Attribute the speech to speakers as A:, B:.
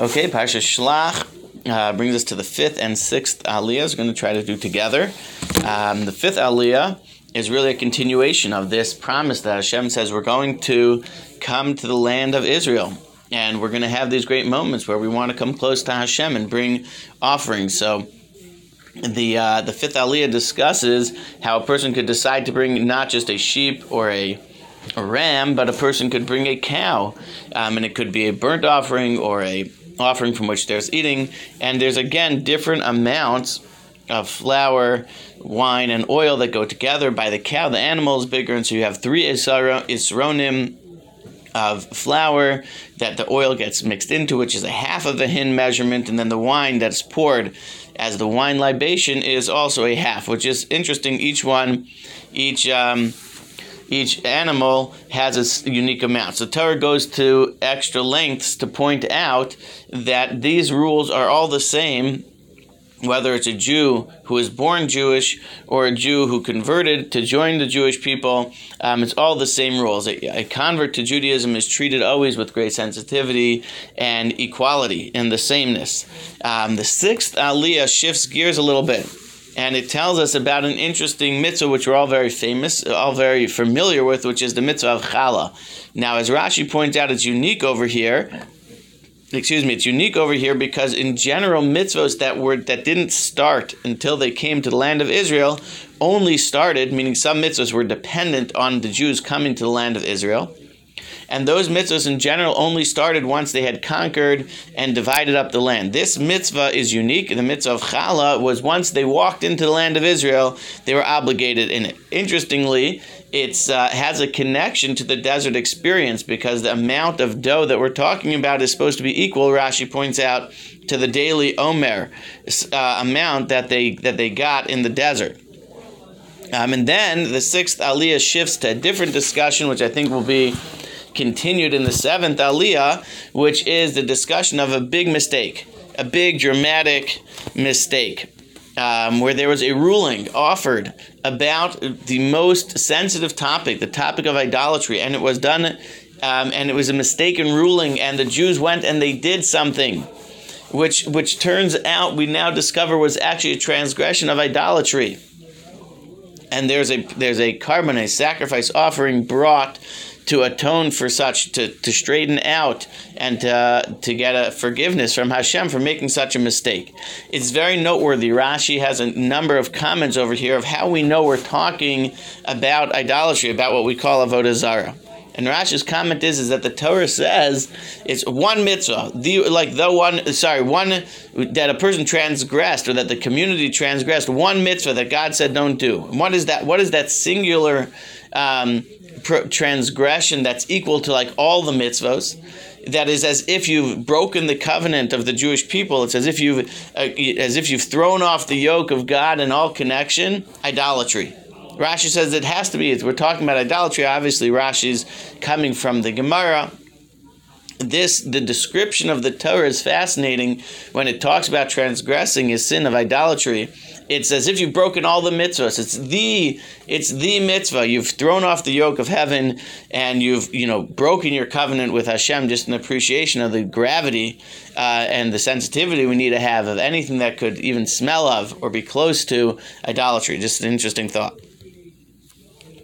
A: Okay, Parsha Shlach uh, brings us to the fifth and sixth aliyah. We're going to try to do together. Um, the fifth aliyah is really a continuation of this promise that Hashem says we're going to come to the land of Israel. And we're going to have these great moments where we want to come close to Hashem and bring offerings. So the uh, the fifth aliyah discusses how a person could decide to bring not just a sheep or a a ram, but a person could bring a cow, um, and it could be a burnt offering or a offering from which there's eating. And there's again different amounts of flour, wine, and oil that go together. By the cow, the animal is bigger, and so you have three isronim of flour that the oil gets mixed into, which is a half of the hin measurement, and then the wine that's poured as the wine libation is also a half, which is interesting. Each one, each. Um, each animal has its unique amount. So Torah goes to extra lengths to point out that these rules are all the same whether it's a Jew who is born Jewish or a Jew who converted to join the Jewish people, um, it's all the same rules. A, a, convert to Judaism is treated always with great sensitivity and equality and the sameness. Um, the sixth aliyah shifts gears a little bit and it tells us about an interesting mitzvah which we're all very famous, all very familiar with, which is the mitzvah of challah. Now, as Rashi points out, it's unique over here. Excuse me, it's unique over here because in general, mitzvahs that were that didn't start until they came to the land of Israel only started, meaning some mitzvahs were dependent on the Jews coming to the land of Israel and those mitzvahs in general only started once they had conquered and divided up the land. This mitzvah is unique. The mitzvah of challah was once they walked into the land of Israel, they were obligated in it. Interestingly, it uh, has a connection to the desert experience because the amount of dough that we're talking about is supposed to be equal. Rashi points out to the daily omer uh, amount that they that they got in the desert. Um, and then the sixth aliyah shifts to a different discussion, which I think will be continued in the seventh aliyah, which is the discussion of a big mistake, a big dramatic mistake. Um, where there was a ruling offered about the most sensitive topic, the topic of idolatry, and it was done, um, and it was a mistaken ruling, and the Jews went and they did something, which which turns out we now discover was actually a transgression of idolatry. And there's a there's a korban, a sacrifice offering brought to atone for such, to, to straighten out and to, to get a forgiveness from Hashem for making such a mistake. It's very noteworthy. Rashi has a number of comments over here of how we know we're talking about idolatry, about what we call avodah zarah. And Rashi's comment is, is that the Torah says it's one mitzvah, the like the one sorry one that a person transgressed or that the community transgressed one mitzvah that God said don't do. And what is that? What is that singular um, transgression that's equal to like all the mitzvos. That is as if you've broken the covenant of the Jewish people. It's as if you've uh, as if you've thrown off the yoke of God and all connection. Idolatry. Rashi says it has to be. We're talking about idolatry. Obviously, Rashi's coming from the Gemara this the description of the Torah is fascinating when it talks about transgressing a sin of idolatry. It's as if you've broken all the mitzvahs. It's the it's the mitzvah. You've thrown off the yoke of heaven and you've you know broken your covenant with Hashem. Just an appreciation of the gravity uh, and the sensitivity we need to have of anything that could even smell of or be close to idolatry. Just an interesting thought.